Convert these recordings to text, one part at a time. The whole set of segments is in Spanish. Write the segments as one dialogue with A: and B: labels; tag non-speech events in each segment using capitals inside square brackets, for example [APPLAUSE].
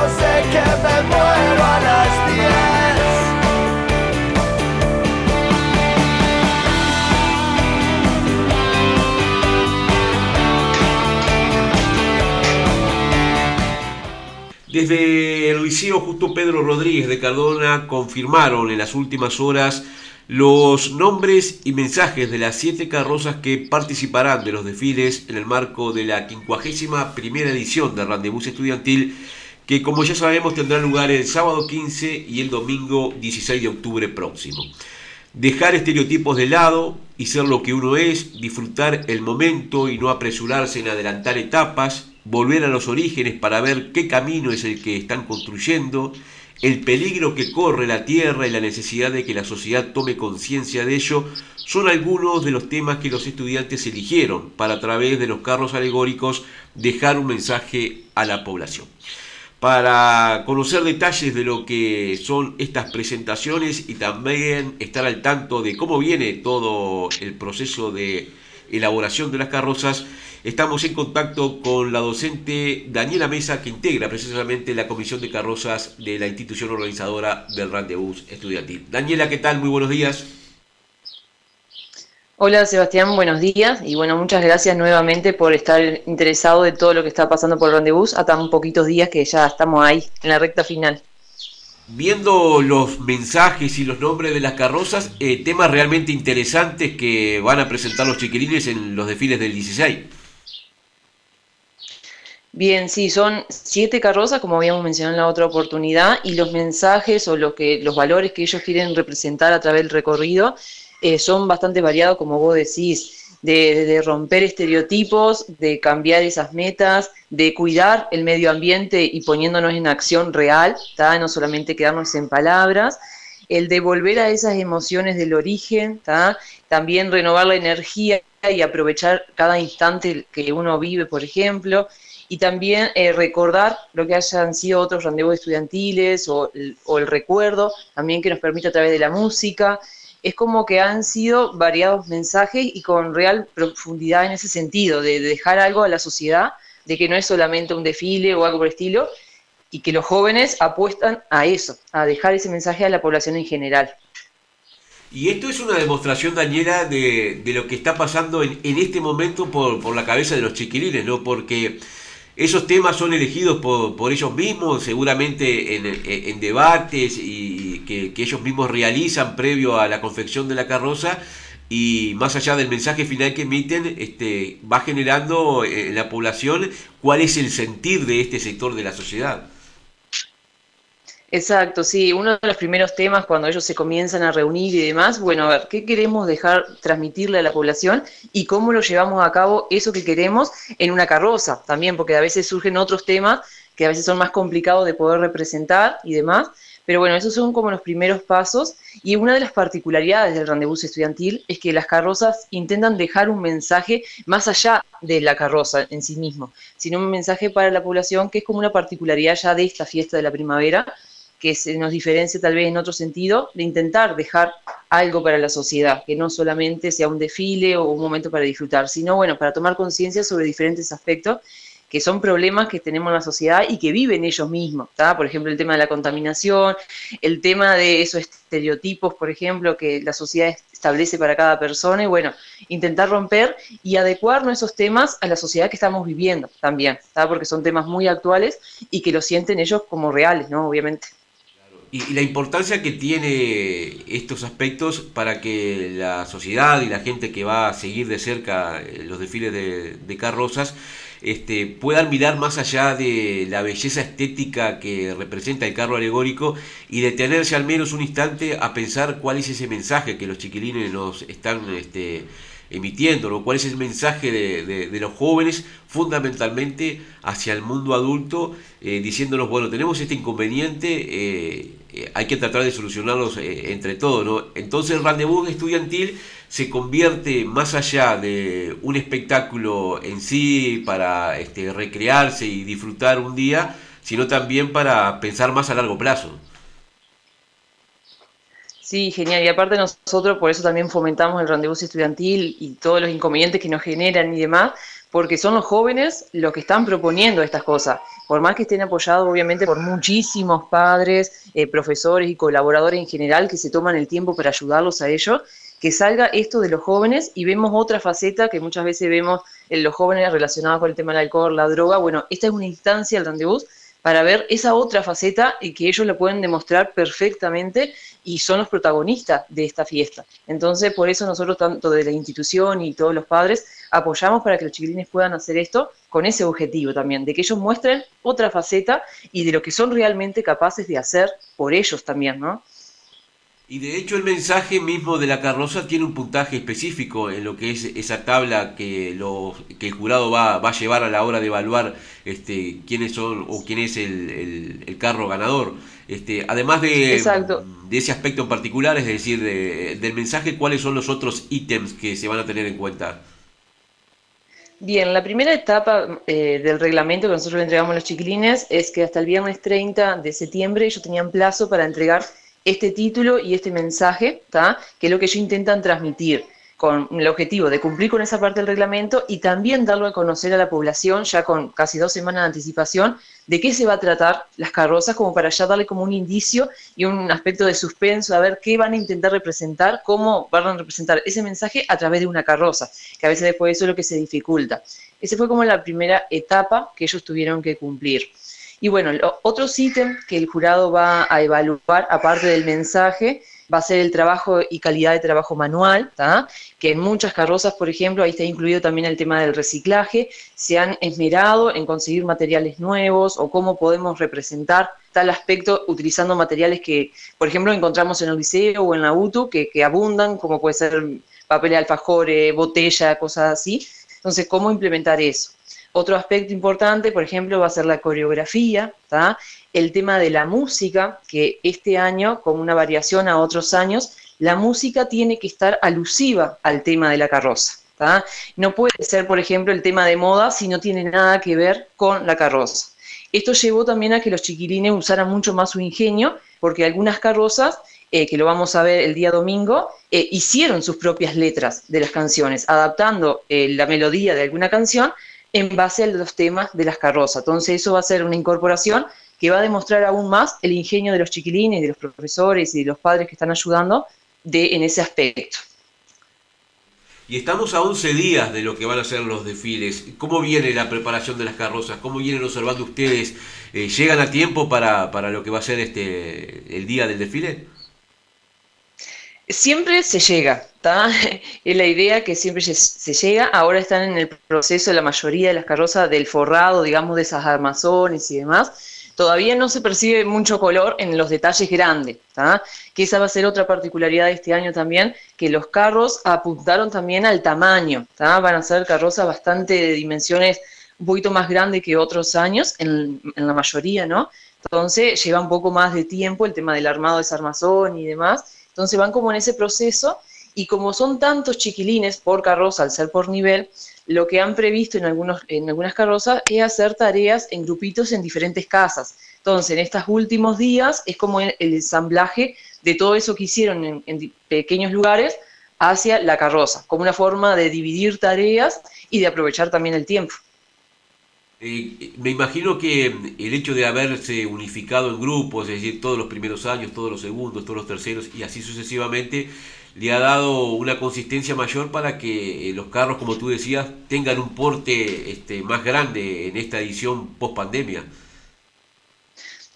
A: yo sé que me muero a las 10.
B: Desde el Liceo Justo Pedro Rodríguez de Cardona confirmaron en las últimas horas los nombres y mensajes de las siete carrozas que participarán de los desfiles en el marco de la 51 primera edición de Randebús Estudiantil, que como ya sabemos tendrá lugar el sábado 15 y el domingo 16 de octubre próximo. Dejar estereotipos de lado y ser lo que uno es, disfrutar el momento y no apresurarse en adelantar etapas, volver a los orígenes para ver qué camino es el que están construyendo, el peligro que corre la tierra y la necesidad de que la sociedad tome conciencia de ello, son algunos de los temas que los estudiantes eligieron para a través de los carros alegóricos dejar un mensaje a la población. Para conocer detalles de lo que son estas presentaciones y también estar al tanto de cómo viene todo el proceso de elaboración de las carrozas, Estamos en contacto con la docente Daniela Mesa, que integra precisamente la comisión de carrozas de la institución organizadora del Randeus Estudiantil. Daniela, ¿qué tal? Muy buenos días.
C: Hola Sebastián, buenos días y bueno, muchas gracias nuevamente por estar interesado de todo lo que está pasando por el Rendezvous a tan poquitos días que ya estamos ahí en la recta final.
B: Viendo los mensajes y los nombres de las carrozas, eh, temas realmente interesantes que van a presentar los chiquilines en los desfiles del 16.
C: Bien, sí, son siete carrozas, como habíamos mencionado en la otra oportunidad, y los mensajes o lo que, los valores que ellos quieren representar a través del recorrido eh, son bastante variados, como vos decís, de, romper estereotipos, de cambiar esas metas, de cuidar el medio ambiente y poniéndonos en acción real, no solamente quedarnos en palabras, el de volver a esas emociones del origen, también renovar la energía y aprovechar cada instante que uno vive, por ejemplo, y también eh, recordar lo que hayan sido otros rendezvous estudiantiles o, el recuerdo, también que nos permite a través de la música. Es como que han sido variados mensajes y con real profundidad en ese sentido, de dejar algo a la sociedad, de que no es solamente un desfile o algo por el estilo, y que los jóvenes apuestan a eso, a dejar ese mensaje a la población en general.
B: Y esto es una demostración, Daniela, de, lo que está pasando en, este momento por, por, la cabeza de los chiquilines, ¿no? Porque esos temas son elegidos por, ellos mismos, seguramente en, debates y que, ellos mismos realizan previo a la confección de la carroza y más allá del mensaje final que emiten, este, va generando en la población cuál es el sentir de este sector de la sociedad.
C: Exacto, sí, uno de los primeros temas cuando ellos se comienzan a reunir y demás, bueno, a ver, ¿qué queremos dejar transmitirle a la población y cómo lo llevamos a cabo eso que queremos en una carroza también, porque a veces surgen otros temas que a veces son más complicados de poder representar y demás, pero bueno, esos son como los primeros pasos y una de las particularidades del rendezvous estudiantil es que las carrozas intentan dejar un mensaje más allá de la carroza en sí mismo, sino un mensaje para la población que es como una particularidad ya de esta fiesta de la primavera, que se nos diferencia tal vez en otro sentido, de intentar dejar algo para la sociedad, que no solamente sea un desfile o un momento para disfrutar, sino bueno, para tomar conciencia sobre diferentes aspectos que son problemas que tenemos en la sociedad y que viven ellos mismos, Por ejemplo, el tema de la contaminación, el tema de esos estereotipos, por ejemplo, que la sociedad establece para cada persona, y bueno, intentar romper y adecuarnos esos temas a la sociedad que estamos viviendo también, Porque son temas muy actuales y que lo sienten ellos como reales, ¿no? Obviamente
B: y, la importancia que tiene estos aspectos para que la sociedad y la gente que va a seguir de cerca eh, los desfiles de, carrozas este, puedan mirar más allá de la belleza estética que representa el carro alegórico y detenerse al menos un instante a pensar cuál es ese mensaje que los chiquilines nos están este, emitiendo, cuál es el mensaje de, los jóvenes fundamentalmente hacia el mundo adulto, eh, diciéndonos, bueno, tenemos este inconveniente, eh, eh, hay que tratar de solucionarlos entre todos. ¿no? Entonces el rendezvous estudiantil se convierte más allá de un espectáculo en sí para este, recrearse y disfrutar un día, sino también para pensar más a largo plazo.
C: Sí, genial. Y aparte nosotros por eso también fomentamos el rendezvous estudiantil y todos los inconvenientes que nos generan y demás, porque son los jóvenes los que están proponiendo estas cosas. Por más que estén apoyados, obviamente, por muchísimos padres, eh, profesores y colaboradores en general que se toman el tiempo para ayudarlos a ellos, que salga esto de los jóvenes y vemos otra faceta que muchas veces vemos en los jóvenes relacionados con el tema del alcohol, la droga. Bueno, esta es una instancia, el rendezvous, para ver esa otra faceta y que ellos la pueden demostrar perfectamente y son los protagonistas de esta fiesta. Entonces, por eso nosotros, tanto de la institución y todos los padres, apoyamos para que los chiquilines puedan hacer esto con ese objetivo también, de que ellos muestren otra faceta y de lo que son realmente capaces de hacer por ellos también, ¿no?
B: Y de hecho el mensaje mismo de la carroza tiene un puntaje específico en lo que es esa tabla que, lo, que el jurado va, va a llevar a la hora de evaluar este, quiénes son o quién es el, el, carro ganador. Este, además de, de, ese aspecto en particular, es decir, del mensaje, ¿cuáles son los otros ítems que se van a tener en cuenta?
C: Bien, la primera etapa eh, del reglamento que nosotros le entregamos a los chiquilines es que hasta el viernes 30 de septiembre ellos tenían plazo para entregar este título y este mensaje, que es lo que ellos intentan transmitir con el objetivo de cumplir con esa parte del reglamento y también darlo a conocer a la población ya con casi dos semanas de anticipación de qué se va a tratar las carrozas, como para ya darle como un indicio y un aspecto de suspenso, a ver qué van a intentar representar, cómo van a representar ese mensaje a través de una carroza, que a veces después eso es lo que se dificulta. Esa fue como la primera etapa que ellos tuvieron que cumplir. Y bueno, otros ítems que el jurado va a evaluar, aparte del mensaje, va a ser el trabajo y calidad de trabajo manual, que en muchas carrozas, por ejemplo, ahí está incluido también el tema del reciclaje, se han esmerado en conseguir materiales nuevos o cómo podemos representar tal aspecto utilizando materiales que, por ejemplo, encontramos en el liceo o en la UTU, que, que abundan, como puede ser papel de alfajores, botella, cosas así. Entonces, ¿cómo implementar eso? Otro aspecto importante, por ejemplo, va a ser la coreografía, el tema de la música, que este año, como una variación a otros años, la música tiene que estar alusiva al tema de la carroza. No puede ser, por ejemplo, el tema de moda si no tiene nada que ver con la carroza. Esto llevó también a que los chiquilines usaran mucho más su ingenio, porque algunas carrozas, eh, que lo vamos a ver el día domingo, eh, hicieron sus propias letras de las canciones, adaptando eh, la melodía de alguna canción en base a los temas de las carrozas. Entonces eso va a ser una incorporación que va a demostrar aún más el ingenio de los chiquilines, de los profesores y de los padres que están ayudando de, en ese aspecto.
B: Y estamos a 11 días de lo que van a ser los desfiles. ¿Cómo viene la preparación de las carrozas? ¿Cómo vienen observando ustedes? Eh, ¿Llegan a tiempo para, para, lo que va a ser este, el día del desfile?
C: Siempre se llega, ¿está? [LAUGHS] Es la idea que siempre se llega. Ahora están en el proceso la mayoría de las carrozas del forrado, digamos, de esas armazones y demás. Todavía no se percibe mucho color en los detalles grandes, ¿está? Que esa va a ser otra particularidad de este año también, que los carros apuntaron también al tamaño, ¿está? Van a ser carrozas bastante de dimensiones un poquito más grandes que otros años, en, en la mayoría, ¿no? Entonces lleva un poco más de tiempo el tema del armado de esa armazón y demás entonces van como en ese proceso y como son tantos chiquilines por carroza, al ser por nivel, lo que han previsto en, algunos, algunas carrozas es hacer tareas en grupitos en diferentes casas. Entonces, en estos últimos días es como el, ensamblaje de todo eso que hicieron en pequeños lugares hacia la carroza, como una forma de dividir tareas y de aprovechar también el tiempo.
B: Eh, me imagino que el hecho de haberse unificado en grupos, es decir, todos los primeros años, todos los segundos, todos los terceros y así sucesivamente, le ha dado una consistencia mayor para que eh, los carros, como tú decías, tengan un porte este, más grande en esta edición post pandemia.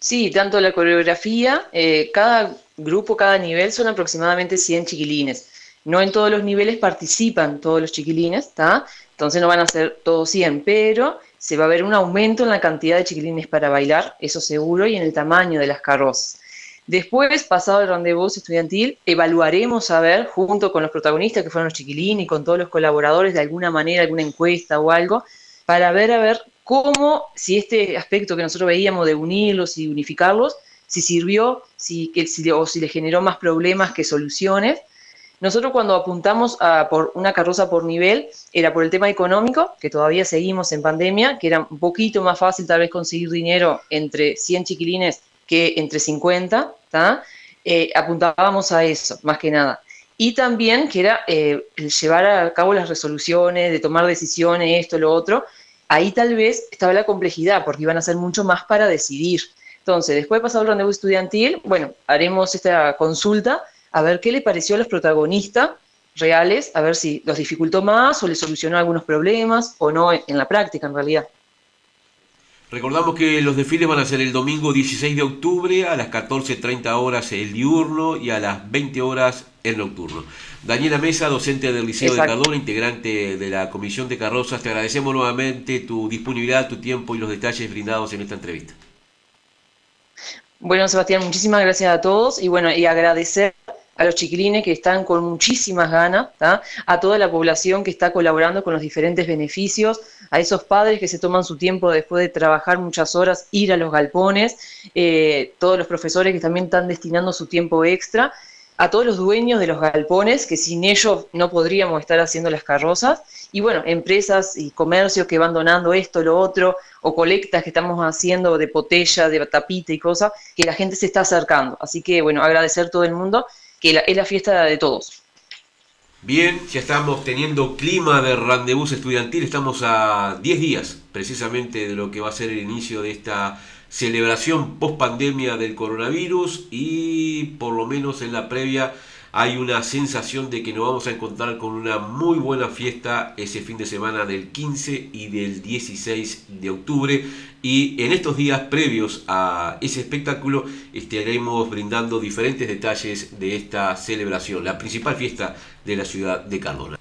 C: Sí, tanto la coreografía, eh, cada grupo, cada nivel son aproximadamente 100 chiquilines. No en todos los niveles participan todos los chiquilines, ¿está? Entonces no van a ser todos 100, pero se va a ver un aumento en la cantidad de chiquilines para bailar, eso seguro, y en el tamaño de las carrozas. Después, pasado el rendezvous estudiantil, evaluaremos a ver, junto con los protagonistas que fueron los chiquilines y con todos los colaboradores, de alguna manera, alguna encuesta o algo, para ver a ver cómo, si este aspecto que nosotros veíamos de unirlos y unificarlos, si sirvió, si, o si le generó más problemas que soluciones, nosotros cuando apuntamos a por una carroza por nivel era por el tema económico, que todavía seguimos en pandemia, que era un poquito más fácil tal vez conseguir dinero entre 100 chiquilines que entre 50, eh, apuntábamos a eso, más que nada. y también que era eh, llevar a cabo las resoluciones, de tomar decisiones, esto, lo otro. Ahí tal vez estaba la complejidad, porque iban a ser mucho más para decidir. Entonces, después de pasar el rendezvous estudiantil, bueno, haremos esta consulta a ver qué le pareció a los protagonistas reales, a ver si los dificultó más o les solucionó algunos problemas o no en la práctica en realidad.
B: Recordamos que los desfiles van a ser el domingo 16 de octubre a las 14.30 horas el diurno y a las 20 horas el nocturno. Daniela Mesa, docente del Liceo de Cardona, integrante de la Comisión de Carrozas, te agradecemos nuevamente tu disponibilidad, tu tiempo y los detalles brindados en esta entrevista.
C: Bueno, Sebastián, muchísimas gracias a todos y bueno, y agradecer a los chiquilines que están con muchísimas ganas, a toda la población que está colaborando con los diferentes beneficios, a esos padres que se toman su tiempo después de trabajar muchas horas, ir a los galpones, eh, todos los profesores que también están destinando su tiempo extra, a todos los dueños de los galpones, que sin ellos no podríamos estar haciendo las carrozas, y bueno, empresas y comercios que van donando esto, lo otro, o colectas que estamos haciendo de botella, de tapita y cosas, que la gente se está acercando. Así que bueno, agradecer a todo el mundo es la fiesta de todos.
B: Bien, ya estamos teniendo clima de rendezvous estudiantil, estamos a 10 días precisamente de lo que va a ser el inicio de esta celebración post pandemia del coronavirus y por lo menos en la previa hay una sensación de que nos vamos a encontrar con una muy buena fiesta ese fin de semana del 15 y del 16 de octubre. Y en estos días previos a ese espectáculo estaremos brindando diferentes detalles de esta celebración, la principal fiesta de la ciudad de Cardona.